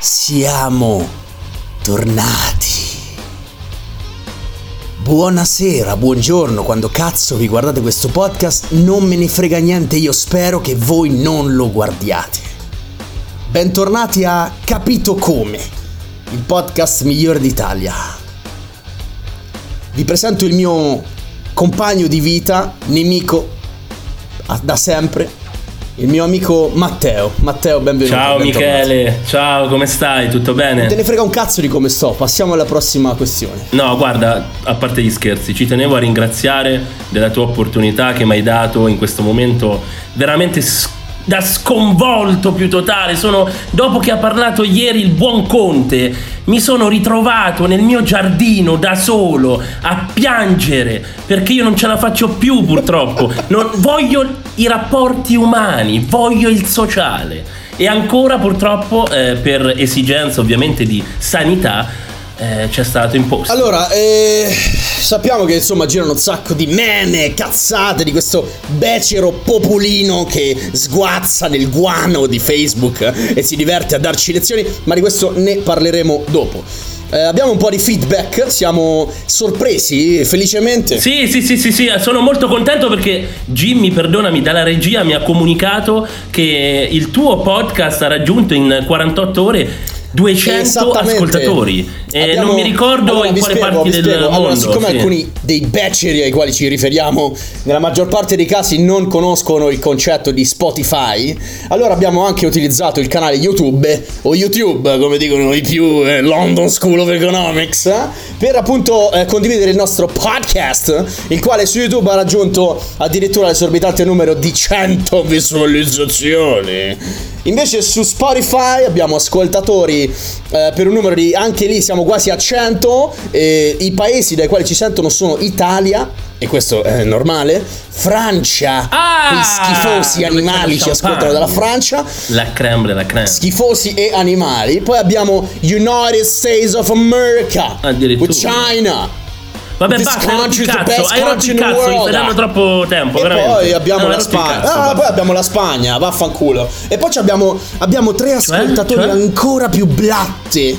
siamo tornati. Buonasera, buongiorno, quando cazzo vi guardate questo podcast non me ne frega niente, io spero che voi non lo guardiate. Bentornati a Capito Come, il podcast migliore d'Italia. Vi presento il mio compagno di vita, nemico da sempre, il mio amico Matteo. Matteo, benvenuto. Ciao bentornato. Michele, ciao, come stai? Tutto bene? Te ne frega un cazzo di come sto, passiamo alla prossima questione. No, guarda, a parte gli scherzi, ci tenevo a ringraziare della tua opportunità che mi hai dato in questo momento veramente s- da sconvolto più totale. Sono dopo che ha parlato ieri il buon Conte, mi sono ritrovato nel mio giardino da solo a piangere perché io non ce la faccio più purtroppo. Non, voglio i rapporti umani, voglio il sociale. E ancora purtroppo eh, per esigenze ovviamente di sanità eh, c'è stato imposto. Allora, eh, sappiamo che insomma girano un sacco di meme, cazzate di questo becero popolino che sguazza nel guano di Facebook e si diverte a darci lezioni, ma di questo ne parleremo dopo. Eh, abbiamo un po' di feedback, siamo sorpresi felicemente. Sì, sì, sì, sì, sì, sono molto contento perché Jimmy, perdonami, dalla regia mi ha comunicato che il tuo podcast ha raggiunto in 48 ore 200 Esattamente. ascoltatori. E Abbiamo- non mi ricordo allora, in quale spiego, parti del spiego. mondo. Allora, siccome sì. alcuni dei beceri ai quali ci riferiamo nella maggior parte dei casi non conoscono il concetto di Spotify, allora abbiamo anche utilizzato il canale YouTube o YouTube, come dicono i più eh, London School of Economics, eh, per appunto eh, condividere il nostro podcast, il quale su YouTube ha raggiunto addirittura l'esorbitante numero di 100 visualizzazioni. Invece su Spotify abbiamo ascoltatori eh, per un numero di anche lì siamo quasi a 100 e i paesi dai quali ci sentono sono Italia e questo è normale, Francia, Ah! quei schifosi animali ci ascoltano dalla Francia, La creme della creme. schifosi e animali. Poi abbiamo United States of America, Addirittura. with China. Vabbè, This basta, hai rotto il cazzo, hai rotto il cazzo, mi stai dando troppo tempo, E veramente. poi abbiamo No, la Spagna. cazzo, Ah, poi abbiamo la Spagna, vaffanculo. E poi abbiamo, abbiamo tre ascoltatori Cioè? ancora più blatte.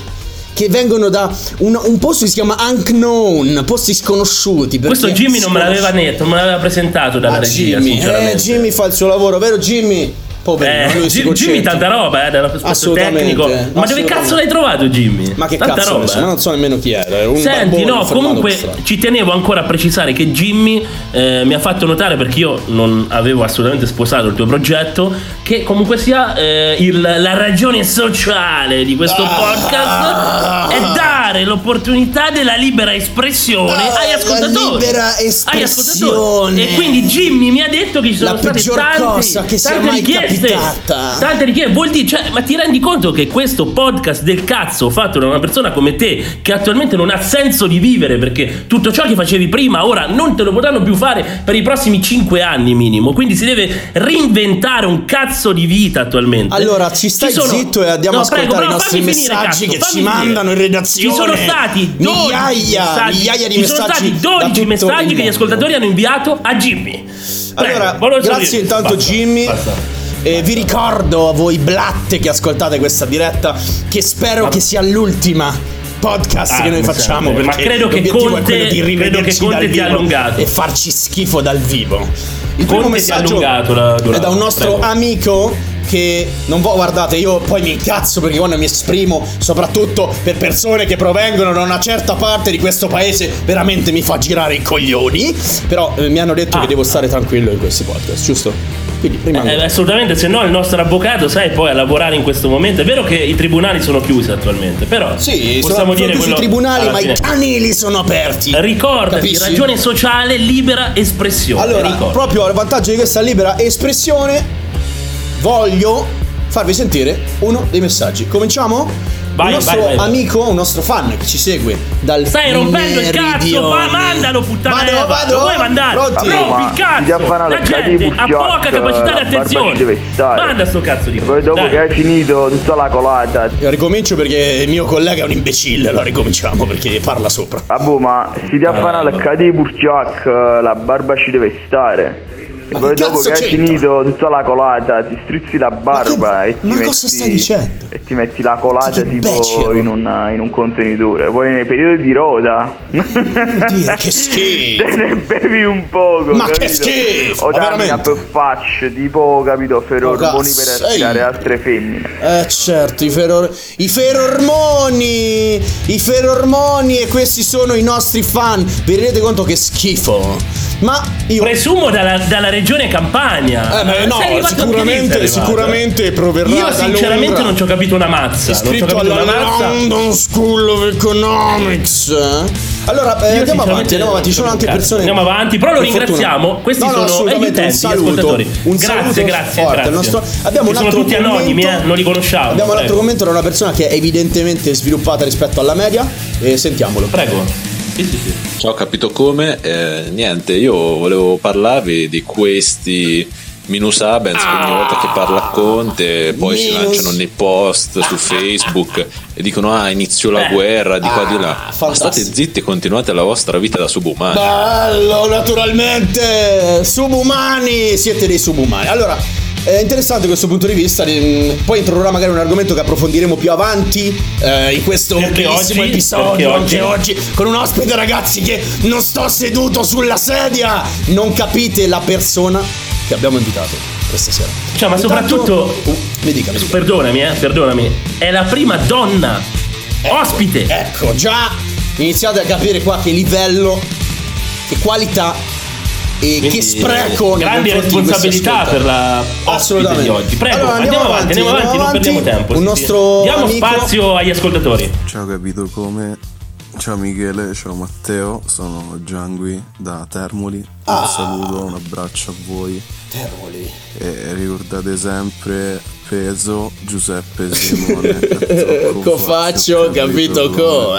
Che vengono da un, un posto che si chiama Unknown, posti sconosciuti. Questo Jimmy non me l'aveva sconosciuti. detto, non me l'aveva presentato dalla Ah, regia, Jimmy. Eh, Jimmy fa il suo lavoro, vero Jimmy? Poverino, Eh, concetta. Jimmy tanta roba eh, Assolutamente, tecnico. Ma dove cazzo l'hai trovato Jimmy? Ma che tanta cazzo roba. so, ma non so nemmeno chi era. un Senti, no, comunque ci tenevo ancora a precisare che Jimmy eh, mi ha fatto notare, perché io non avevo assolutamente sposato il tuo progetto, che comunque sia eh, il- la ragione sociale di questo Ah. podcast è dare l'opportunità della libera espressione Ah, la ascoltatori. libera espressione. ascoltatori. E quindi Jimmy mi ha detto che ci sono La state tante, cosa che tante mai richieste. Tante richieste, vuol dire, cioè, ma ti rendi conto che questo podcast del cazzo fatto da una persona come te, che attualmente non ha senso di vivere perché tutto ciò che facevi prima ora non te lo potranno più fare per i prossimi 5 anni minimo, quindi si deve reinventare un cazzo di vita attualmente. Allora, ci stai sono- zitto e andiamo No, a ascoltare prego, i nostri finire, messaggi cazzo, che ci finire. mandano in redazione. Ci sono stati 12 migliaia, messaggi, migliaia di ci sono messaggi stati da 12 tutto messaggi che gli ascoltatori hanno inviato a Jimmy. Prego, Allora, grazie intanto basta, Jimmy. basta. E vi ricordo a voi blatte che ascoltate questa diretta che spero che sia l'ultima podcast Ah, che noi facciamo perché Ma credo che Conte- quello di credo che rivederci Conte ti ha allungato. e farci schifo dal vivo. Il primo Conte ha messaggio allungato la durata, è da un nostro prego. amico che non vo- guardate io poi mi incazzo perché quando mi esprimo soprattutto per persone che provengono da una certa parte di questo paese veramente mi fa girare i coglioni però eh, mi hanno detto Ah. che devo stare tranquillo in questi podcast giusto? Quindi rimango Eh, assolutamente, se no il nostro avvocato, sai, poi a lavorare in questo momento. È vero che i tribunali sono chiusi attualmente, però Sì, possiamo sono dire chiusi i tribunali, ma fine. i canili sono aperti. Ricordati, Capisci? ragione sociale, libera espressione. Allora, Ricorda. proprio al vantaggio di questa libera espressione, voglio farvi sentire uno dei messaggi. Cominciamo? Vai, un nostro vai, vai. amico, un nostro fan che ci segue dal Stai rompendo il cazzo, ma mandalo puttana Vado, Eva, vado. lo vuoi mandare? Pronti? Rompi il cazzo! La gente ha poca capacità di attenzione. Manda sto cazzo di Poi dopo Dai. che hai finito tutta la colata Io ricomincio perché il mio collega è un imbecille, allora ricominciamo perché parla sopra. Ah boh, ma si ti affana Ah, la cadipucciacca, la barba ci deve stare Ma poi che dopo che hai finito tutta la colata ti strizzi la barba che- e ti ma metti cosa stai dicendo? e ti metti la colata Che tipo in, una- in un contenitore poi nei periodi di roda Dire, che schifo. te ne bevi un poco Ma che capito? schifo, o ma dammi a faccia tipo capito ferormoni per attirare altre femmine Eh certo, i, feror- i ferormoni, i ferormoni e questi sono i nostri fan. Vi rendete conto che schifo? Ma io... Presumo dalla, dalla regione Campania. Eh, beh, no, Sei sicuramente, sicuramente proverrà Io sinceramente Londra. non ci ho capito una mazza. Iscritto capito alla una mazza. London School of Economics. eh? Allora, eh, andiamo avanti, andiamo avanti. Ci sono anche cazzo. persone. Andiamo avanti, però lo fortuna- ringraziamo. Questi No, no, sono gli utenti, un gli saluto. ascoltatori. Un Grazie, saluto grazie, forte. grazie. Nostro- Abbiamo un sono altro tutti commento. anonimi, eh, non li conosciamo. Abbiamo un altro Prego. commento da una persona che è evidentemente sviluppata rispetto alla media. E sentiamolo. Prego. Sì, sì, sì. Ciao, ho capito come. Eh, niente, io volevo parlarvi di questi Minus Abens che ogni volta che parla Conte poi si Minus- lanciano nei post su Facebook e dicono ah inizio la guerra di qua di là. Ah, Ma fantastico. state zitti e continuate la vostra vita da subumani. Bello, naturalmente! Subumani! Siete dei subumani. Allora, è interessante questo punto di vista. mm, Poi introdurrà magari un argomento che approfondiremo più avanti eh, in questo Perché bellissimo oggi- episodio. Anche oggi- oggi, con un ospite, ragazzi, che non sto seduto sulla sedia. Non capite la persona che abbiamo invitato questa sera. Cioè, ma Intanto- soprattutto- Uh, mi dica, mi dica. Perdonami, eh, perdonami. È la prima donna ospite. Ecco, già iniziate a capire qua che livello, che qualità e Quindi, che spreco. grandi responsabilità per la ospite Assolutamente. di oggi. Prego, Allora, andiamo, avanti, andiamo avanti, non perdiamo tempo. Un sì, nostro sì. Diamo amico- spazio agli ascoltatori. Ciao capito come? Ciao Michele, ciao Matteo, sono Giangui da Termoli. Un Ah. saluto, un abbraccio a voi e ricordate sempre peso Giuseppe Simone. Co faccio, capito co.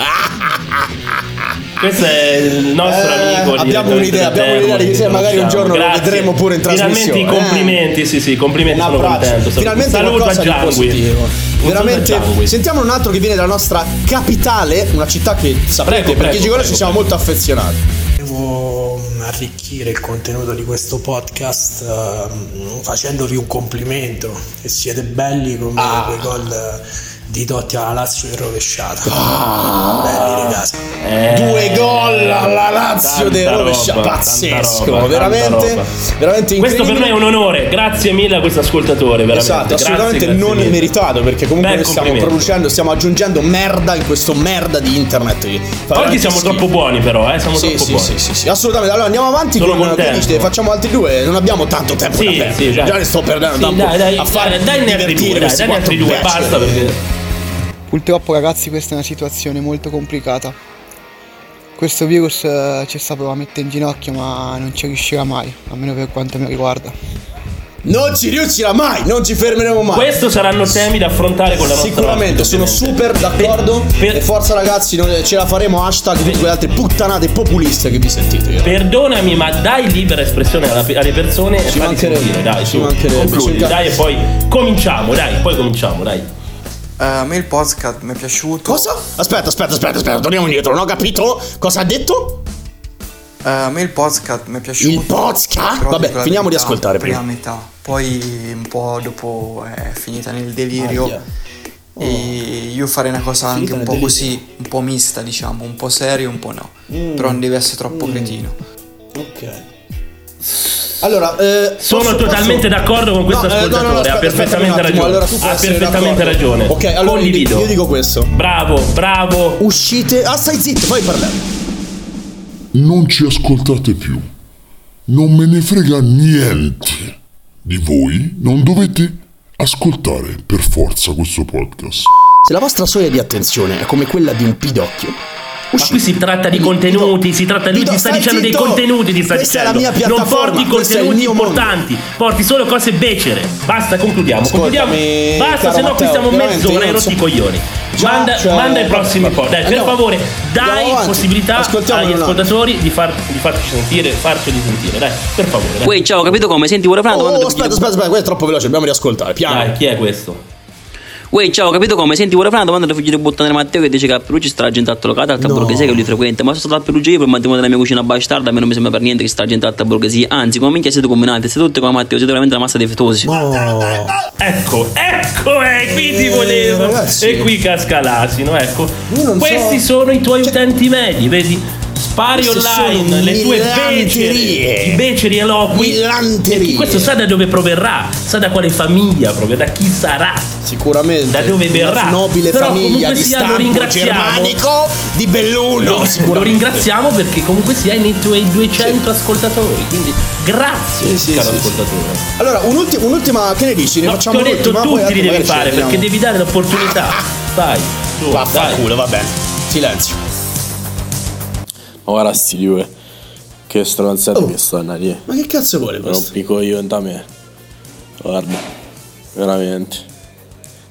Questo è il nostro Eh, amo. abbiamo un'idea, abbiamo un'idea di chi sei, magari un giorno lo vedremo pure in trasmissione, Finalmente i complimenti, sì, sì, complimenti, Un sono abbraccio. contento. sono- Finalmente Saluto qualcosa a di Giangui. Veramente. Sentiamo un altro che viene dalla nostra capitale, una città che saprete Prego, perché prego, Gigolo ci prego, siamo molto affezionati. Devo arricchire il contenuto di questo podcast ehm, facendovi un complimento e siete belli come Ah. quei gol di Totti alla Lazio in rovesciata. Belli ragazzi. Eh, Due gol alla Lazio del roba, rovesciato. tanta Pazzesco, roba, veramente, roba. veramente Questo per me è un onore, grazie mille a questo ascoltatore, veramente. Esatto, Grazie, assolutamente grazie non mille. meritato perché comunque noi stiamo producendo, stiamo aggiungendo merda in questo merda di internet. Oggi siamo schifo. troppo buoni però, eh, siamo Sì, troppo sì, buoni. sì, sì, sì, assolutamente. Allora andiamo avanti Sono con dici? Facciamo altri due, non abbiamo tanto tempo Sì, da perdere. sì, dai. Già ne sto perdendo Sì, tempo dai, dai, a fare dai, dai, ne altri divertire due, dai, questi dai, ne altri due, quattro basta beceri. perché Purtroppo ragazzi questa è una situazione molto complicata. Questo virus eh, ci sta provando a mettere in ginocchio ma non ci riuscirà mai, almeno per quanto mi riguarda. Non ci riuscirà mai, non ci fermeremo mai. Questo saranno temi da affrontare con la nostra Sicuramente, sono super d'accordo. Per- e forza ragazzi, ce la faremo. Hashtag tutte quelle altre puttanate populiste che vi sentite. Perdonami, ma dai libera espressione alla- alle persone e Ci mancherebbe, dai, ci su, mancherebbe, concludi, dai, e poi cominciamo, dai, poi cominciamo, dai. Eh, a me il podcast mi è piaciuto. Cosa? Aspetta, aspetta, aspetta, aspetta, torniamo indietro. Non ho capito cosa ha detto? Eh, a me il podcast mi è piaciuto. Il podcast? Vabbè, finiamo di verità, ascoltare Prima prima. metà, poi un po' dopo è finita nel delirio. Aia. E io farei una cosa anche un po' delirio. così, un po' mista, diciamo, un po' serio, un po' no. Mm. Però non deve essere troppo cretino. Ok. Allora, eh, Sono posso- totalmente posso- d'accordo con questo No, eh, no, no, no, ascoltatore, ha aspetta, aspetta perfettamente ragione. Allora ha perfettamente ragione. Ok, allora Condivido. io dico questo. Bravo, bravo. Uscite. Ah, stai zitto, poi parliamo. Non ci ascoltate più. Non me ne frega niente di voi. Non dovete ascoltare per forza questo podcast. Se la vostra soglia di attenzione è come quella di un pidocchio, Ma qui si tratta di contenuti, si tratta lui ti sta dicendo dei contenuti, ti sta Questa è la dicendo. mia non piattaforma, porti è il contenuti mio mondo. importanti, porti solo cose becere. Basta, concludiamo. concludiamo. Basta, se no qui stiamo mezz'ora non rotti so- i coglioni. Già, manda, cioè, manda i prossimi vabbè, po'. Dai, per favore, dai possibilità agli ascoltatori di, far, di farci sentire, farceli sentire. Dai, per favore. Dai, Uè, ciao, capito come? Senti, vorrei fare una Oh, domanda aspetta, aspetta, aspetta, questo è troppo veloce, dobbiamo riascoltare. Piano. dai chi è questo? Uè, ciao, capito come? Senti, vorrei fare una domanda alla figlia di bottone Matteo che dice che a Perugia sta la gente alta alta No. borghesia che lui frequenta. Ma sono stato a Perugia io per mantenere della mia cucina bastarda, a me non mi sembra per niente che sta la gente alta borghesia. Anzi, come minchia siete combinati, siete tutte come Matteo, siete veramente una massa di fetosi. Ecco, ecco, eh, qui ti volevo. ragazzi. e qui casca l'asino, ecco. Questi so- sono i tuoi utenti medi, vedi? Spari online le tue beceri, beceri eloqui. Millanterie. Questo sa da dove proverrà, sa da quale famiglia proverà, da chi sarà. Sicuramente. Da dove verrà? Nobile Però famiglia di sia, lo ringraziamo. di Belluno. Lo, lo ringraziamo perché comunque sia nei tuoi 200 ascoltatori. Quindi grazie, Sì, sì, caro sì, sì. ascoltatore. Allora, un'ulti- un'ultima, che ne dici? Ne No, facciamo ti ho detto li altri devi fare perché devi dare l'opportunità. Vai. Vaffanculo, va bene. Silenzio. Guarda sti due. Che stronzate Oh. che stanno lì. Ma che cazzo vuole Non questo? pico io da me. Guarda. Veramente.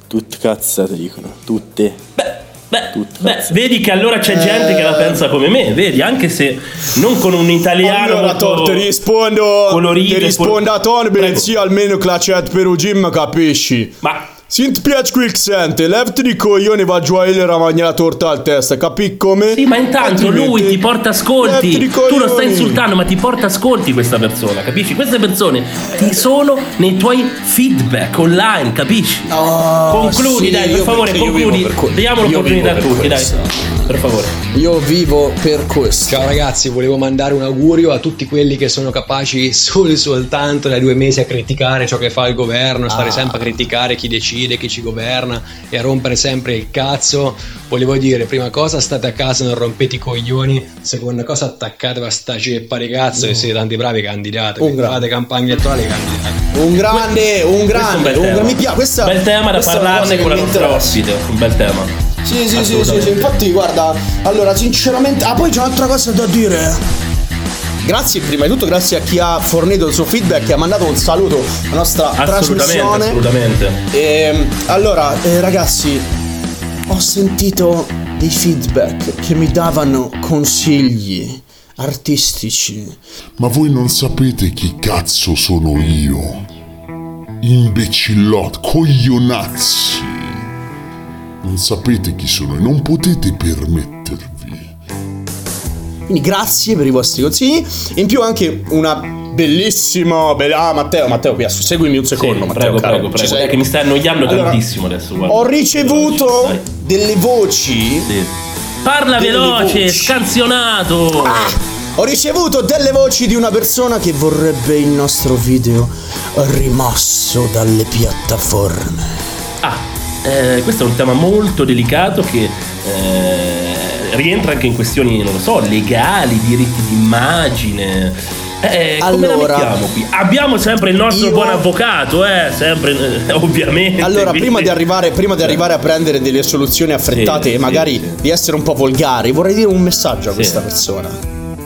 Tutte cazzate dicono. Tutte. Beh, Tutte beh, cazzate. vedi che allora c'è gente che la pensa come me, vedi, anche se non con un italiano Allora, Tor, ti rispondo. colorito Ti rispondo a Tony, bensì almeno clacet per un gym, capisci? Ma Sint piace quel che sente, levati di coglioni va giù a il ramagna la torta al testa, capi come? Sì, ma intanto Altrimenti- lui ti porta ascolti. Tu lo stai insultando, ma ti porta ascolti questa persona, capisci? Queste persone ti sono nei tuoi feedback online, capisci? concludi, sì, dai, per favore, concludi. Diamo l'opportunità a tutti, dai. Questo. Per favore. Io vivo per questo. Ciao ragazzi, volevo mandare un augurio a tutti quelli che sono capaci solo e soltanto dai due mesi a criticare ciò che fa il governo, stare Ah. sempre a criticare chi decide, chi ci governa e a rompere sempre il cazzo. Volevo dire, prima cosa state a casa, non rompete i coglioni, seconda cosa attaccatevi a sta ceppa di cazzo e siete tanti bravi candidati, Un quindi grande. fate campagne elettorali candidati. Un grande, un Questo grande, un bel un tema. gra- mi piace questa bel tema da parlarne che con la nostra ospite, un bel tema. Sì, sì, sì, sì, sì, infatti guarda, allora sinceramente, ah poi c'è un'altra cosa da dire. Grazie, prima di tutto grazie a chi ha fornito il suo feedback e ha mandato un saluto alla nostra Assolutamente, trasmissione. assolutamente. E, allora, eh, ragazzi, ho sentito dei feedback che mi davano consigli artistici. Ma voi non sapete chi cazzo sono io? Imbecillot, coglionazzi. Non sapete chi sono e non potete permettervi. Quindi grazie per i vostri consigli. In più anche una bellissima... be- ah, Matteo, Matteo, qui, seguimi un secondo, Sì, Matteo. prego, caro. prego, Ci prego. sei? Che mi stai annoiando Allora, tantissimo adesso. Guarda. Ho ricevuto Dai. delle voci. Sì. Parla Delle veloce, voci. scansionato. Ah, ho ricevuto delle voci di una persona che vorrebbe il nostro video rimosso dalle piattaforme. Ah, eh, questo è un tema molto delicato che eh, rientra anche in questioni, non lo so, legali, diritti d'immagine. Eh, come Allora? Abbiamo sempre il nostro io- buon avvocato, eh, sempre, eh, ovviamente. Allora, quindi- prima di, arrivare, prima di arrivare a prendere delle soluzioni affrettate Sì, e magari sì, sì. di essere un po' volgari, vorrei dire un messaggio a questa persona.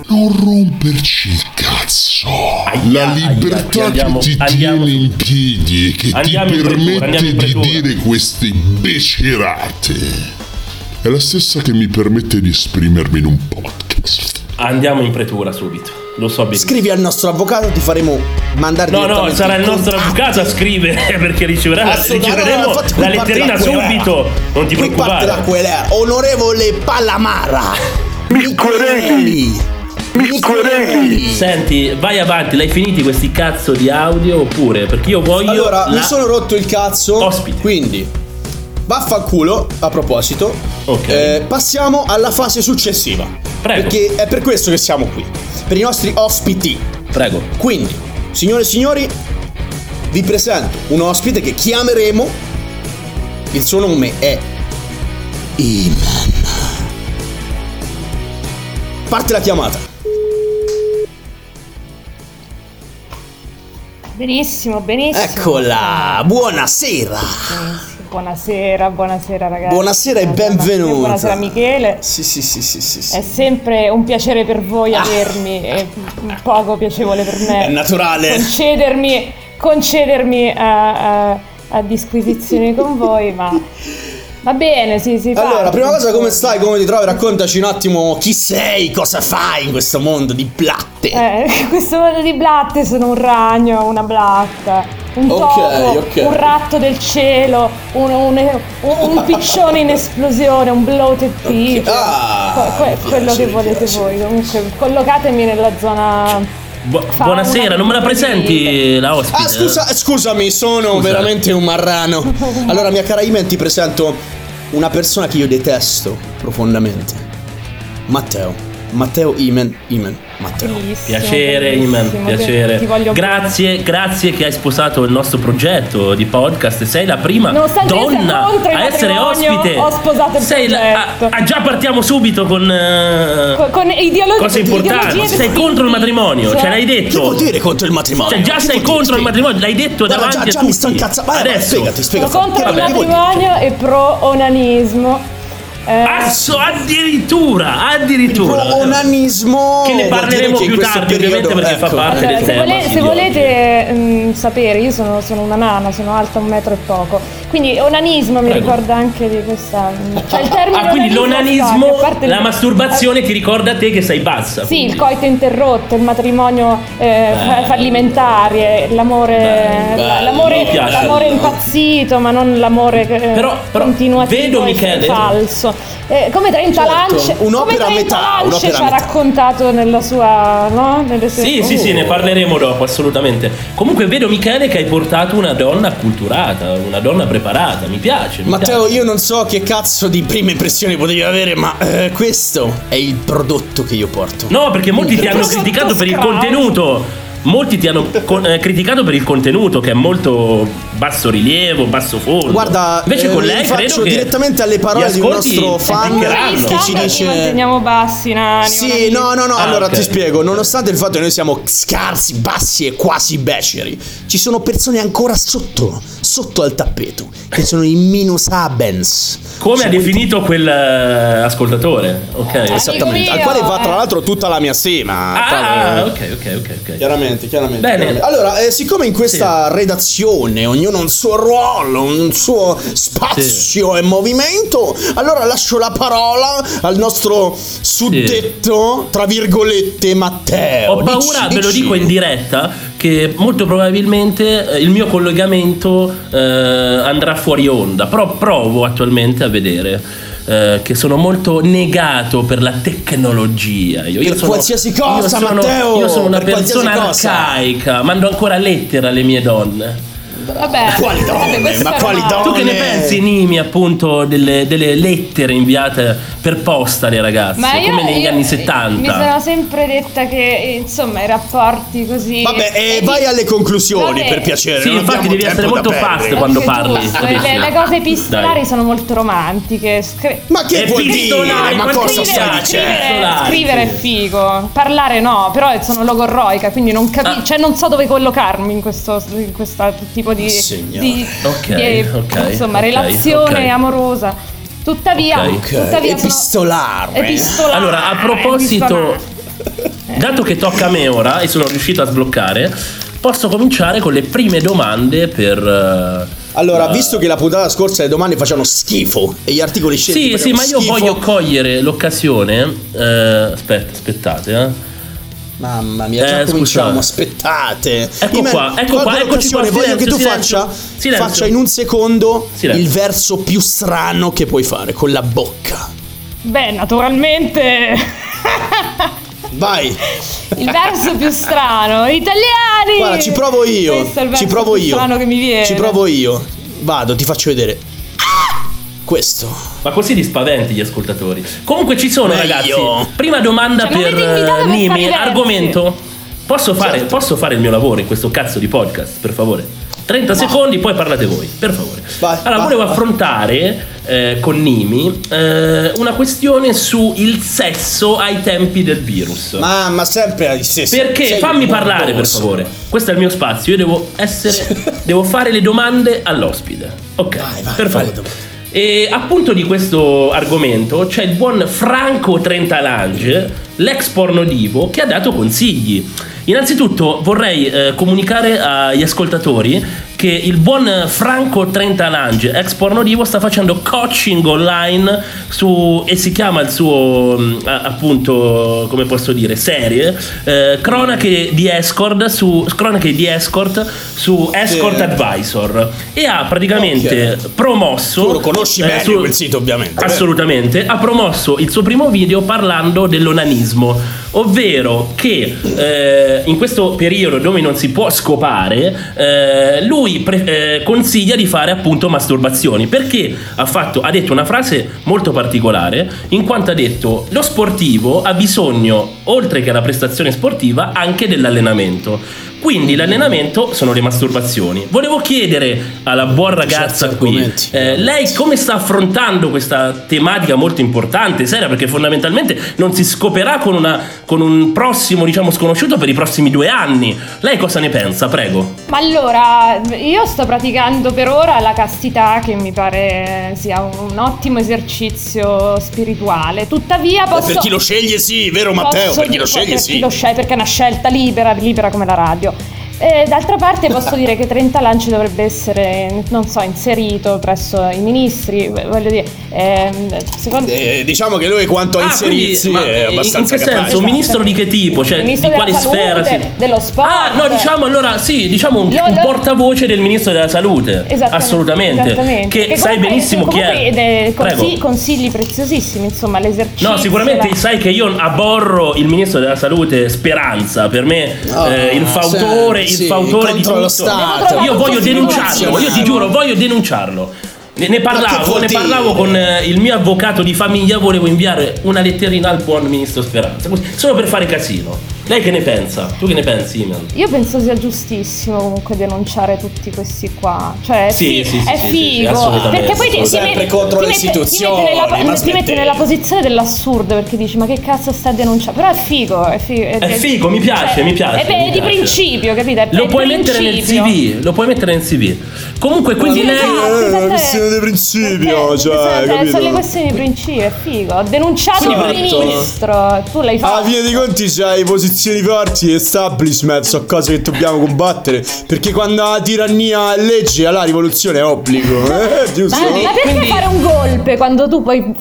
Non romperci il cazzo. Aia, La aia, libertà andiamo- che ti andiamo tiene in piedi e che Andiamo ti permette di dire queste becerate è la stessa che mi permette di esprimermi in un podcast. Andiamo in pretura subito. Lo so benissimo. Scrivi al nostro avvocato, ti faremo mandare No, no, sarà il nostro avvocato a scrivere perché riceverà riceveremo no, qui la letterina subito. Non ti Qui parte la preoccupare. querela. Onorevole Palamara. Mi quereli. Mi quereli. Senti, vai avanti, l'hai finiti questi cazzo di audio oppure? Perché io voglio. Allora, la- mi sono rotto il cazzo. Ospite. Quindi, vaffanculo, a proposito. Ok. eh, passiamo alla fase successiva. Prego. Perché è per questo che siamo qui. Per i nostri ospiti. Prego. Quindi, signore e signori, vi presento un ospite che chiameremo. Il suo nome è Iman. Parte la chiamata. Benissimo, benissimo. Eccola, buonasera. Buonasera, buonasera ragazzi. Buonasera e benvenuta. Matteo, Buonasera Michele. Sì, sì, sì, sì, sì. sì. È sempre un piacere per voi avermi e poco piacevole per me. È naturale. Concedermi, concedermi a, a- a disquisizioni con voi, ma va bene, sì, sì. Allora, prima cosa come stai, come ti trovi? Raccontaci un attimo chi sei, cosa fai in questo mondo di blatte. Eh, in questo modo di blatte sono un ragno, una blatta. un Ok, topo, ok. un ratto del cielo, un, un- un- un piccione in esplosione, un bloated pig. Ah, Que- quello piace, che volete voi. Comunque, collocatemi nella zona. Bu- buonasera, non me la presenti la ospite? Ah, scusa, scusami, sono Scusa. veramente un marrano. Allora, mia cara Imen, ti presento una persona che io detesto profondamente. Matteo. Matteo Imen, Imen, Matteo. Bellissimo, Piacere, Iman, bellissimo, ti- piacere. Ti voglio bene. grazie, grazie che hai sposato il nostro progetto di podcast. Sei la prima donna contro a essere ospite. ho sposato il Sei la- progetto. ah, ah, già partiamo subito con, eh, Con, con ideologie cose importanti. Sei contro il matrimonio, Cioè- ce l'hai Che detto. vuol dire contro il matrimonio? Cioè, già Che sei vuol dire? contro il matrimonio, l'hai detto Guarda, davanti già, a già tutti. mi sto incazzando. Adesso spiegati, spiegati. Sono contro il Che matrimonio e pro onanismo. Eh, Asso, addirittura, addirittura. Pro onanismo. Che ne parleremo che più tardi, ovviamente, periodo- perché fa ecco. parte Allora, del se, tema. vole- se di volete mm, sapere, io sono, sono una nana, sono alta un metro e poco. Quindi onanismo mi Prego. ricorda anche di questa. Cioè il termine Ah, quindi l'onanismo, parte la il- masturbazione ti ricorda a te che sei bassa. Sì, quindi. il coito interrotto, il matrimonio eh, fa- fallimentare, l'amore, Bello, l'amore, mi piace. l'amore impazzito, ma non l'amore che, eh, Però- però continuativo vedo, Michele- falso. Eh, come Trenta Certo, Lance, un'opera come a Trenta metà, Lance un'opera ci a ha metà. raccontato nella sua, no? Nelle sue- Sì, sì, sì, ne parleremo dopo, assolutamente. Comunque vedo Michele che hai portato una donna acculturata, una donna preparata, mi piace. mi Matteo, piace. io non so che cazzo di prime impressioni potevi avere, ma eh, questo è il prodotto che io porto. No, perché molti ti hanno criticato per il contenuto. Molti ti hanno con- eh, criticato per il contenuto che è molto basso rilievo, basso fondo. Guarda, invece eh, con mi lei che direttamente alle parole di un nostro fan che ci dice manteniamo bassi, nani. Sì, onanismo. no, no, no, Ah, allora ok. ti spiego, nonostante il fatto che noi siamo scarsi, bassi e quasi beceri, ci sono persone ancora sotto, sotto al tappeto, che sono i minus abens. Come ha Sono definito quel eh, ascoltatore, ok? Esattamente, al quale va tra eh. l'altro tutta la mia stima. Ah, Tra- ok, ok, ok, ok. Chiaramente, chiaramente. Bene. chiaramente. Allora, eh, siccome in questa redazione ognuno ha un suo ruolo, un suo spazio e movimento, allora lascio la parola al nostro suddetto, tra virgolette, Matteo. Ho paura, Dici, ve lo dico in diretta, che molto probabilmente eh, il mio collegamento eh, andrà fuori onda. Però provo attualmente a vedere. eh, che sono molto negato per la tecnologia. Io, io sono, qualsiasi cosa, io sono, Matteo, Io sono una persona arcaica, mando ancora lettere alle mie donne. Vabbè, quali donne? vabbè, Ma quali normale. Tu che ne Donne. pensi, Nimi, appunto, delle, delle lettere inviate per posta alle ragazze, Ma io, come negli io anni Mi 70? sono sempre detta che insomma i rapporti così. Vabbè, eh, e di- vai alle conclusioni Vabbè. per piacere. Sì, non infatti devi essere molto fast quando Anche parli. giusto? Le, le cose epistolari Dai. sono molto romantiche. Scri- Ma che vuol dire? Ma cosa scrivere- stai scrivere, dicendo? Scrivere è figo, parlare no, però sono logorroica, quindi non capisco, Ah. cioè non so dove collocarmi in questo, in questo tipo di, Signore. di- Ok, di- ok, insomma, ok, relazione amorosa. Tuttavia, tuttavia sono- epistolare. epistolare. Allora, a proposito, epistolare. dato che tocca a me ora e sono riuscito a sbloccare, posso cominciare con le prime domande per... eh, Allora, eh, visto che la puntata scorsa le domande facevano schifo e gli articoli scelti Sì, sì, ma io schifo, voglio cogliere l'occasione. eh, aspetta, aspettate, eh. Mamma mia, Eh, già cominciamo, scusate. aspettate. Ecco Imen, qua, ecco qua, eccoci qua, voglio che tu silenzio, faccia, silenzio. faccia in un secondo Silenzio. il verso più strano che puoi fare con la bocca. Beh, naturalmente Vai, il verso più strano, italiani. guarda, ci provo io. Questo è il verso Ci provo più io. strano che mi viene. Ci provo io. Vado, ti faccio vedere. Questo. Ma così li spaventi gli ascoltatori. Comunque ci sono, Meglio. ragazzi. Prima domanda Cioè, per eh, Nimi. Argomento. Posso fare, Certo. posso fare il mio lavoro in questo cazzo di podcast, per favore? 30 secondi, poi parlate voi, per favore. Vai, allora, vai, volevo vai. affrontare eh, con Nimi eh, una questione su il sesso ai tempi del virus. Mamma, sempre sì, sì, Perché sei fammi parlare per favore. Questo è il mio spazio, io devo essere devo fare le domande all'ospite. Ok, Vai, vai, per favore. E appunto di questo argomento c'è il buon Franco Trentalange, l'ex porno divo, che ha dato consigli. Innanzitutto vorrei eh, comunicare agli ascoltatori che il buon Franco Trentalange, ex pornodivo, sta facendo coaching online su, e si chiama il suo a- appunto, come posso dire, serie, eh, cronache di escort su, cronache di escort su Escort Sì. Advisor e ha praticamente promosso Tu lo conosci eh, meglio su- quel sito, ovviamente. Assolutamente, ha promosso il suo primo video parlando dell'onanismo, ovvero che eh, in questo periodo dove non si può scopare, eh, lui pre- eh, consiglia di fare appunto masturbazioni, perché ha, fatto, ha detto una frase molto particolare, in quanto ha detto lo sportivo ha bisogno, oltre che alla prestazione sportiva, anche dell'allenamento. Quindi l'allenamento sono le masturbazioni. Volevo chiedere alla buona ragazza qui, eh, lei come sta affrontando questa tematica molto importante, seria, perché fondamentalmente non si scoperà con, una- con un prossimo, diciamo, sconosciuto per i prossimi due anni. Lei cosa ne pensa? Prego. Ma allora, io sto praticando per ora la castità che mi pare sia un ottimo esercizio spirituale. Tuttavia posso... Per chi lo sceglie sì, vero Matteo? posso Per chi lo sceglie per sì. chi lo sceglie, perché è una scelta libera, libera come la radio. Eh, d'altra parte posso dire che 30 lanci dovrebbe essere, non so, inserito presso i ministri, voglio dire, ehm, secondo Eh, diciamo che lui quanto a Ah, inserirsi quindi, ma è in- in abbastanza che capace. senso? Un ministro di che tipo? Cioè, di quale sfera? si- dello sport. Ah, no, diciamo allora sì, diciamo un, un portavoce del ministro della salute. Esattamente, Assolutamente. esattamente. Che Perché sai benissimo chi è. dei consigli, consigli preziosissimi, insomma, l'esercizio. No, sicuramente la- sai che io aborro il ministro della salute Speranza. Per me No, eh, il fautore, sì, il sì, fautore di tutto. lo Stato. Io voglio denunciarlo, io ti giuro, voglio denunciarlo. Ne, ne parlavo, ne parlavo con eh, il mio avvocato di famiglia, volevo inviare una letterina al buon ministro Speranza, solo per fare casino. Lei che ne pensa? Tu che ne pensi, Iman? Io penso sia giustissimo comunque denunciare tutti questi qua. Cioè, è, Sì, fi- sì, sì, è sì, sì, figo. assolutamente, perché poi ti, ti Sempre mette- contro le mette- ti istituzioni, mette nella, ma ti mette nella posizione dell'assurdo perché dici ma che cazzo stai a denunciare? Però è figo. È figo, È figo, mi piace, mi piace, È, mi di piace. principio, capito? È, Lo è puoi mettere nel principio. CV, lo puoi mettere nel CV. Comunque, quindi Sì, lei esatto, È una esatto, questione di principio, cioè, Esatto, capito? sono le questioni di principio, è figo. Ho denunciato Sì, il ministro, tu l'hai fatto. Alla fine dei conti c'hai posizioni forti, establishment, sono cose che dobbiamo combattere. Perché quando la tirannia è legge, la rivoluzione è obbligo. Eh, giusto? Ma, ma perché fare un golpe quando tu puoi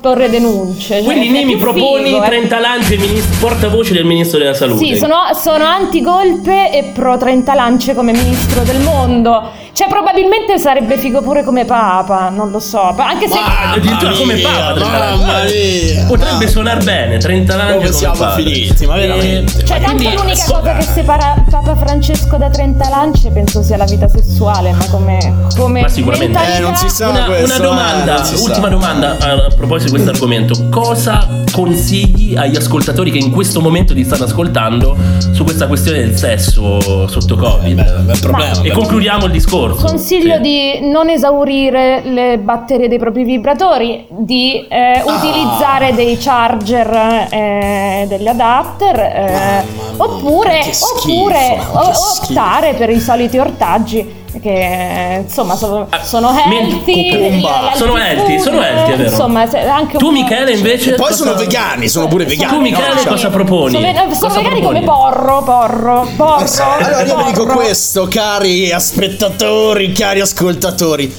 porre denunce? Cioè, Quindi più proponi figo, eh. 30 lance ministro- portavoce del ministro della salute. Sì, sono, sono anti-golpe e pro 30 lance come ministro del mondo. Cioè, probabilmente sarebbe figo pure come papa, non lo so. Anche se. addirittura come papa 30 mamma mia. Potrebbe suonare bene 30 lance come siamo papa. finiti, ma veramente. Eh, Cioè, tanto quindi- l'unica cosa che separa Papa Francesco da 30 lance penso sia la vita sessuale, ma come. come Ma sicuramente Eh, non si sa una, questo, una eh, domanda, sa. ultima domanda a, a proposito di questo argomento. Cosa consigli agli ascoltatori che in questo momento ti stanno ascoltando su questa questione del sesso sotto Covid? Bel problema. E concludiamo il discorso. Consiglio Sì. di non esaurire le batterie dei propri vibratori, di eh, Ah. utilizzare dei charger e degli adapter, eh, oppure, schifo, oppure che o- schifo. optare per i soliti ortaggi che insomma sono, sono men- healthy, Sono healthy, sono healthy, è vero. Insomma, anche Tu Michele invece E poi sono vegani, sono pure vegani. Tu Michele no? Cioè- cosa proponi? Sono, ve- sono Cosa vegani proponi? come porro, porro, porro. Allora io vi dico questo, cari spettatori, cari ascoltatori.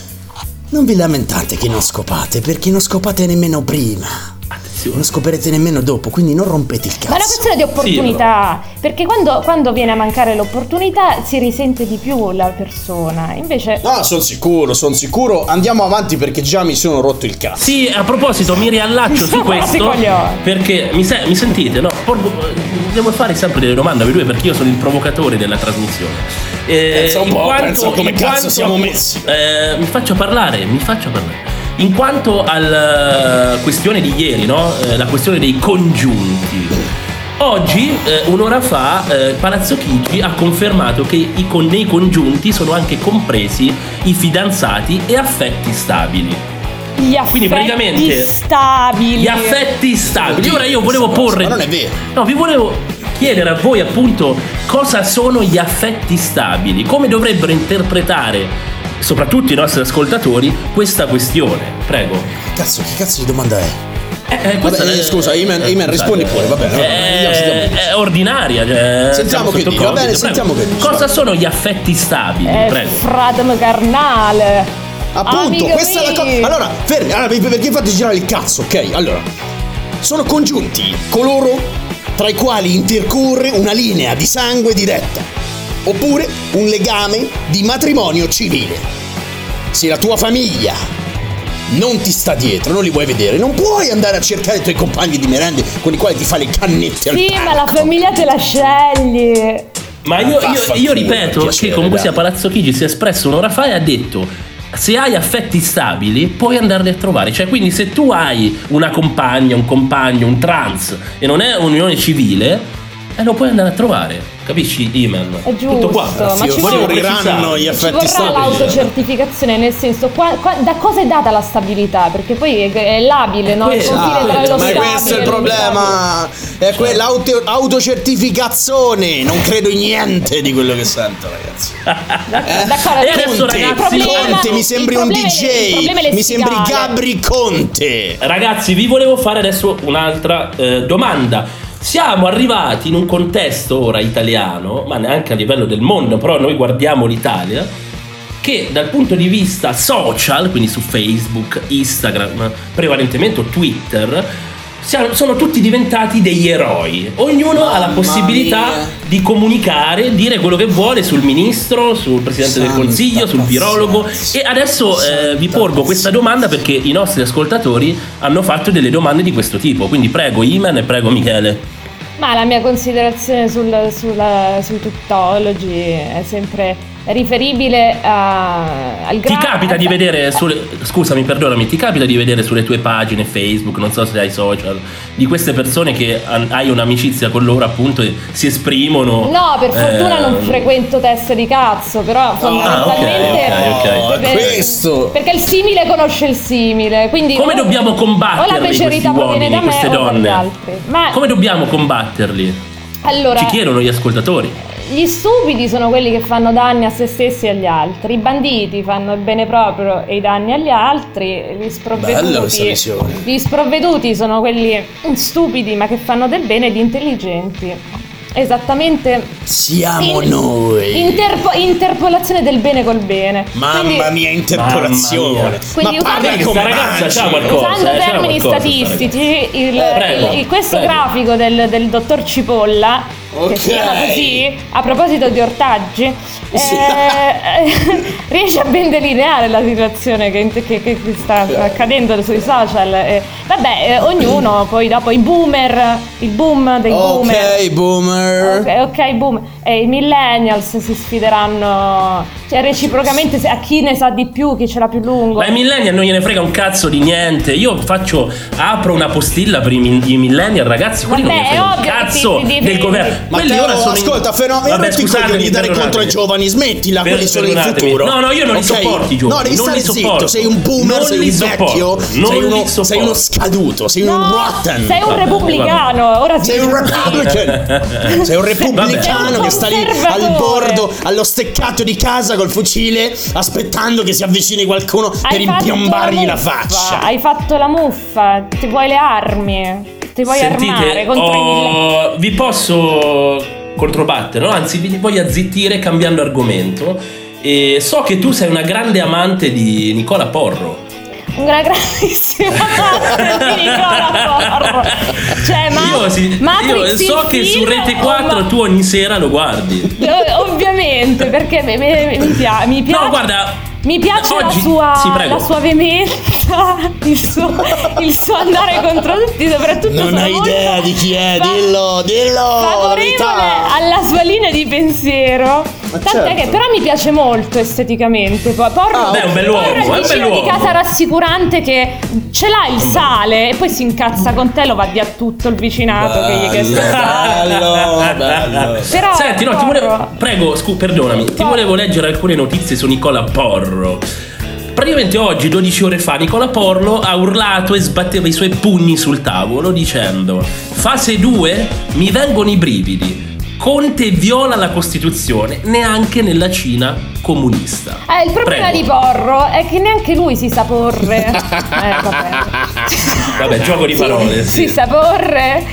Non vi lamentate che non scopate, perché non scopate nemmeno prima. Non scoperete nemmeno dopo, quindi non rompete il Ma è una cazzo. questione di opportunità, perché quando, quando viene a mancare l'opportunità si risente di più la persona, invece... No, sono sicuro, sono sicuro. Andiamo avanti perché già mi sono rotto il cazzo. Sì, a proposito, mi riallaccio su Sì, questo perché mi, se- mi sentite, no? Por- devo fare sempre delle domande a voi due perché io sono il provocatore della trasmissione. Eh, Pensa un po', quanto- pensa come cazzo quanto- siamo messi. eh, mi faccio parlare, mi faccio parlare. In quanto alla questione di ieri, no? Eh, la questione dei congiunti. Oggi, eh, un'ora fa, eh, Palazzo Chigi ha confermato che i con- nei congiunti sono anche compresi i fidanzati e affetti stabili. Gli affetti Quindi praticamente- stabili. Gli affetti stabili. Ora io volevo porre. Ma non è vero. No, vi volevo chiedere a voi appunto cosa sono gli affetti stabili, come dovrebbero interpretare, soprattutto i nostri ascoltatori, questa questione. Prego. Cazzo, che cazzo di domanda è? Eh, questa Vabbè, è- scusa, Iman, Iman, rispondi pure, va bene. È, Sentiamo. è ordinaria. Cioè, Sentiamo che dici, va bene, sentiamo che dici. Cosa sono gli affetti stabili? È Prego. fradem carnale. Appunto, Amico questa è la mio. cosa. Allora, fermi, allora, perché fate girare il cazzo, ok? Allora, sono congiunti coloro tra i quali intercorre una linea di sangue diretta, oppure un legame di matrimonio civile. Se la tua famiglia non ti sta dietro, non li vuoi vedere, non puoi andare a cercare i tuoi compagni di merende con i quali ti fai le cannette al Sì, ma la famiglia te la scegli. Ma io, io- io ripeto piacere, che comunque sia Palazzo Chigi si è espresso un'ora fa e ha detto se hai affetti stabili puoi andarli a trovare. Cioè quindi se tu hai una compagna, un compagno, un trans e non è un'unione civile, eh, lo puoi andare a trovare. Capisci, Iman? È giusto, Tutto qua. ma ci vorrà- precisare. gli Ci effetti vorrà stabili. l'autocertificazione, nel senso, qua- qua- da cosa è data la stabilità? Perché poi è, è labile, no? Il Questo- lo ma stabile questo è il e problema. È quell'auto autocertificazione. Non credo in niente di quello che sento, ragazzi. l'abile. D'accordo, E adesso, problema- ragazzi, problema- Conte, mi sembri un DJ. Mi sembri. Gabri Conte. Ragazzi, vi volevo fare adesso un'altra eh, domanda. Siamo arrivati in un contesto ora italiano, ma neanche a livello del mondo, però noi guardiamo l'Italia, che dal punto di vista social, quindi su Facebook, Instagram, prevalentemente Twitter, siamo- sono tutti diventati degli eroi. Ognuno ha la Mamma possibilità mia. di comunicare, dire quello che vuole sul ministro, sul presidente del Santa consiglio, sul virologo. E adesso eh, vi porgo questa domanda perché i nostri ascoltatori hanno fatto delle domande di questo tipo. Quindi prego Iman e prego Michele. Ma la mia considerazione sul, sulla, sui tuttologi è sempre riferibile a- al Ti gra- capita di vedere sulle, scusami, perdonami, ti capita di vedere sulle tue pagine Facebook, non so se hai social, di queste persone che hai un'amicizia con loro appunto e si esprimono No, per fortuna eh, non frequento teste di cazzo, però fondamentalmente ok, ok, ok. per- questo. perché il simile conosce il simile, quindi Come dobbiamo combatterli questi uomini, da me queste donne? Ma Come dobbiamo combatterli? allora Ci chiedono gli ascoltatori. Gli stupidi sono quelli che fanno danni a se stessi e agli altri, i banditi fanno il bene proprio e i danni agli altri, gli Bella questa sprovveduti, visione. gli sprovveduti sono quelli stupidi ma che fanno del bene ed intelligenti. Esattamente. Siamo In- noi. Interpo- interpolazione del bene col bene. Mamma Quindi- mia, interpolazione. Mamma mia. Quindi Ma parla usando- ragazza c'ha qualcosa. Usando eh, termini qualcosa, statistici, il- prego, il- questo prego. grafico del, del dottor Cipolla, Ok. che si chiama così, a proposito di ortaggi, Sì. eh, riesce a ben delineare la situazione che, che- che- sta accadendo sui social. Eh, vabbè, eh, ognuno, poi dopo i boomer, il boom dei boomer. Ok, boomer. Ok, ok, boom. E i millennials si sfideranno cioè, reciprocamente a chi ne sa di più, chi ce l'ha più lungo. Ma ai millennial non gliene frega un cazzo di niente. Io faccio, apro una postilla per i, mi- i millennial, ragazzi. Quelli Vabbè, non gliene è frega un cazzo ti- ti del governo. Ma Quelli ora sono in- ascolta, fenomeno, Vabbè, non coglioni di dare contro ai giovani, smettila, Per- quelli sono il perdonatemi. futuro. No, no, io non li Ok? sopporto i giovani, No, devi non stare li zitto, sopporto. sei un boomer, Non sei li un vecchio, sopporto, non sei, uno, li sei uno scaduto, sei No, un rotten. sei un repubblicano, ora Sei un Republican, sei un repubblicano che sta lì al bordo, allo steccato di casa col fucile, aspettando che si avvicini qualcuno per Hai impiombargli la muffa, faccia. Hai fatto la muffa, ti vuoi le armi, ti vuoi armare Sentite, contro i millennials. ho- vi posso controbattere, no? anzi vi voglio azzittire cambiando argomento. E so che tu sei una grande amante di Nicola Porro. Una grandissima parte di Nicola Porro. Cioè, ma io, sì- Matrix io so il che su Rete o 4 ma- tu ogni sera lo guardi. Ovviamente, perché mi, mi- mi pia- mi piace. No, guarda, Mi piace oggi- la, sua, sì, la sua veemenza, il suo, il suo andare contro tutti, soprattutto Non hai idea di chi è, fa- dillo, dillo, favorevole alla sua linea di pensiero. Tant'è certo. che però mi piace molto esteticamente. Porro, Ah, beh, è un bell'uomo, Porro è un vicino di bell'uomo. casa rassicurante che ce l'ha il sale e poi si incazza con te, lo va via tutto il vicinato che gli chiede Bello, bello. Però Senti, no, ti Porro- volevo. Prego, scu- perdonami, ti volevo leggere alcune notizie su Nicola Porro. Praticamente oggi, 12 ore fa, Nicola Porro ha urlato e sbatteva i suoi pugni sul tavolo dicendo: Fase 2, mi vengono i brividi. Conte viola la Costituzione, neanche nella Cina comunista. Eh, il problema Prego. di Porro è che neanche lui si sa porre. Eh, vabbè. Vabbè, gioco di parole, si sì. saporre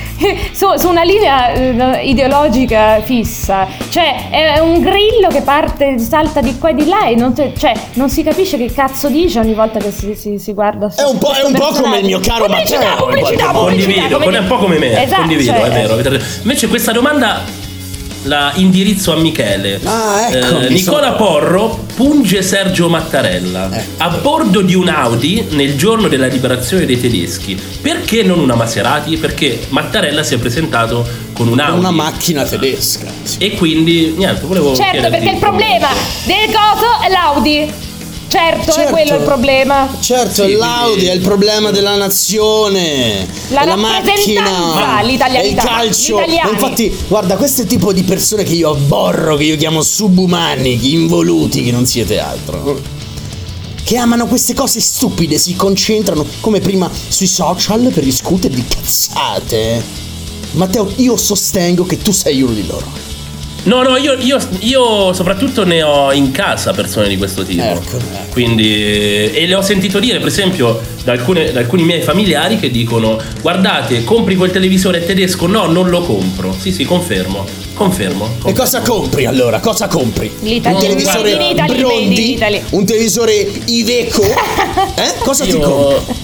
su, su una linea eh, ideologica fissa. Cioè, è un grillo che parte, salta di qua e di là e non, te- cioè, non si capisce che cazzo dice ogni volta che si, si- si guarda. È un po', è un po' come il mio caro Pubblicità, Matteo. in pubblicità, qualche modo. Condivido, con- è un po' come me, Esatto, condivido, cioè- è vero, avete ragione. Invece questa domanda la indirizzo a Michele. Ah, ecco, Eh, Nicola sono- Porro punge Sergio Mattarella Ecco. a bordo di un Audi nel giorno della liberazione dei tedeschi. Perché non una Maserati? Perché Mattarella si è presentato con un Audi. Una macchina tedesca. E quindi, niente, volevo Certo, perché il problema del coso è l'Audi. Certo, è Certo. quello il problema. Certo, Sì, l'Audi quindi- è il problema della nazione. La è la macchina. l'italianità, è il calcio. gli Infatti, guarda, questo è il tipo di persone che io abborro, che io chiamo subumani, involuti, che non siete altro. Che amano queste cose stupide, si concentrano come prima sui social per discutere di cazzate. Matteo, io sostengo che tu sei uno di loro. No, no, io, io- io soprattutto ne ho in casa persone di questo tipo. Ecco, Quindi, e le ho sentito dire, per esempio, da, alcune- da alcuni miei familiari che dicono: Guardate, compri quel televisore tedesco? No, non lo compro. Sì, sì, confermo. Confermo. E cosa compri allora? Cosa compri? L'Italia. Un televisore In Italy, in Brondi? Italy. Un televisore Iveco? Eh? Cosa ti Io- compri?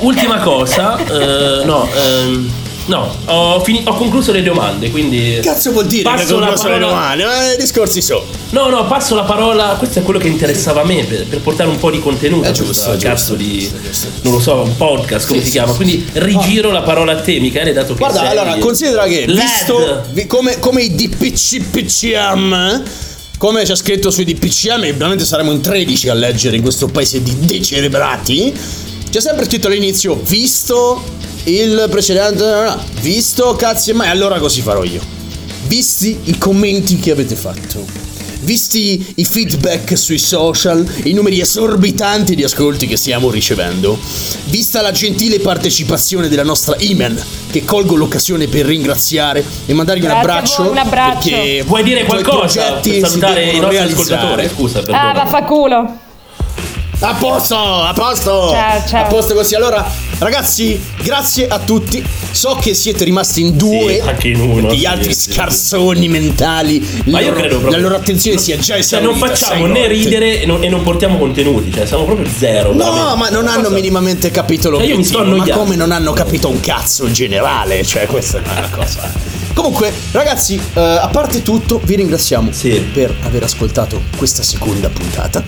Ultima cosa, eh, no, ehm, no, ho, fini- ho concluso le domande, quindi. Cazzo vuol dire che passo la concluso le parola- domande? Ma i discorsi sono. No, no, passo la parola. Questo è quello che interessava a me per, per portare un po' di contenuto È a giusto, questo è cazzo giusto, di. Non lo so, un podcast, come Sì, si sì, chiama. sì. Quindi rigiro la parola a te, Michele, dato che. Guarda, sei allora, considera che LED. visto vi- come, come i DPCPCM, come c'è scritto sui DPCM, ovviamente saremo in 13 a leggere in questo paese di decerebrati. C'è sempre scritto all'inizio, visto il precedente, visto cazzi e mai, allora così farò io. Visti i commenti che avete fatto. Visti i feedback sui social, i numeri esorbitanti di ascolti che stiamo ricevendo, vista la gentile partecipazione della nostra Iman, che colgo l'occasione per ringraziare e mandargli un abbraccio. voi, un abbraccio. perché Vuoi dire qualcosa per si salutare i nostri realizzare. ascoltatori? Scusa, Ah, perdono. vaffanculo. A posto, a posto. Ciao, ciao. A posto così. Allora, ragazzi, grazie a tutti. So che siete rimasti in due. Sì, anche in uno, Perché sì, gli altri sì, sì. scarsoni mentali. Ma io loro- credo proprio- La loro attenzione sia già Cioè, non esaurita. facciamo sei né volte. ridere e non, e non portiamo contenuti, cioè siamo proprio zero. No, veramente. ma non hanno Cosa- minimamente capito Cioè, io mi sto l'obiettivo. Ma come non hanno capito un cazzo in generale? Cioè, questa è una cosa. Comunque, ragazzi, eh, a parte tutto, vi ringraziamo per aver ascoltato questa seconda puntata.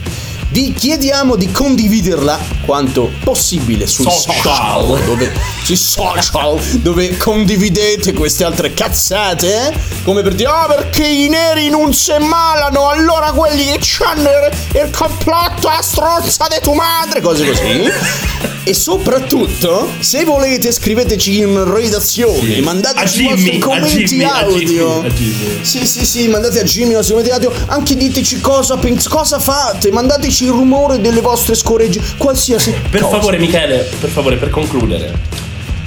Vi chiediamo di condividerla quanto possibile sui Social. social, dove, sui social, dove condividete queste altre cazzate, eh? come per dire, ah perché i neri non si malano, allora quelli che c'hanno il, il complotto a stronza di tua madre, cose così. E soprattutto, se volete scriveteci in redazione, Sì. mandateci A i vostri a commenti Jimmy, a audio. Jimmy, a Jimmy. Sì, sì, sì, mandate a Jimmy i nostri commenti audio, anche diteci cosa pens- cosa fate, mandateci il rumore delle vostre scoregge, qualsiasi Per cosa. favore, Michele, per favore, per concludere.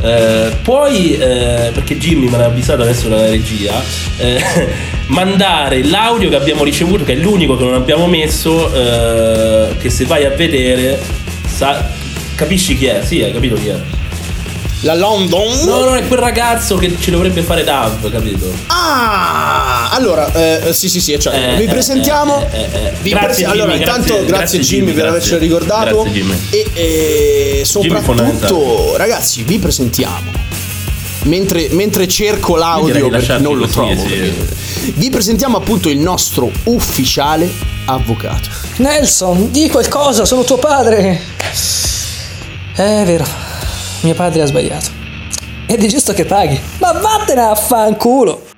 eh, puoi, eh, perché Jimmy me l'ha avvisato adesso dalla regia, eh, mandare l'audio che abbiamo ricevuto, che è l'unico che non abbiamo messo, eh, che se vai a vedere, sa- capisci chi è? Sì, hai capito chi è? La London? No, no, è quel ragazzo che ci dovrebbe fare Dav, capito? Ah, allora, eh, sì, sì, sì, cioè, Eh, vi eh, presentiamo. eh, eh, eh. vi Grazie, prese- Jimmy, allora, intanto, grazie, grazie, Jimmy, Jimmy, per avercelo ricordato. Grazie, Jimmy. E soprattutto, ragazzi, vi presentiamo. Mentre, mentre cerco l'audio di perché non lo trovo. Vi presentiamo appunto il nostro ufficiale avvocato. Nelson, di qualcosa, sono tuo padre. È vero, mio padre ha sbagliato. Ed è giusto che paghi. Ma vattene a fanculo.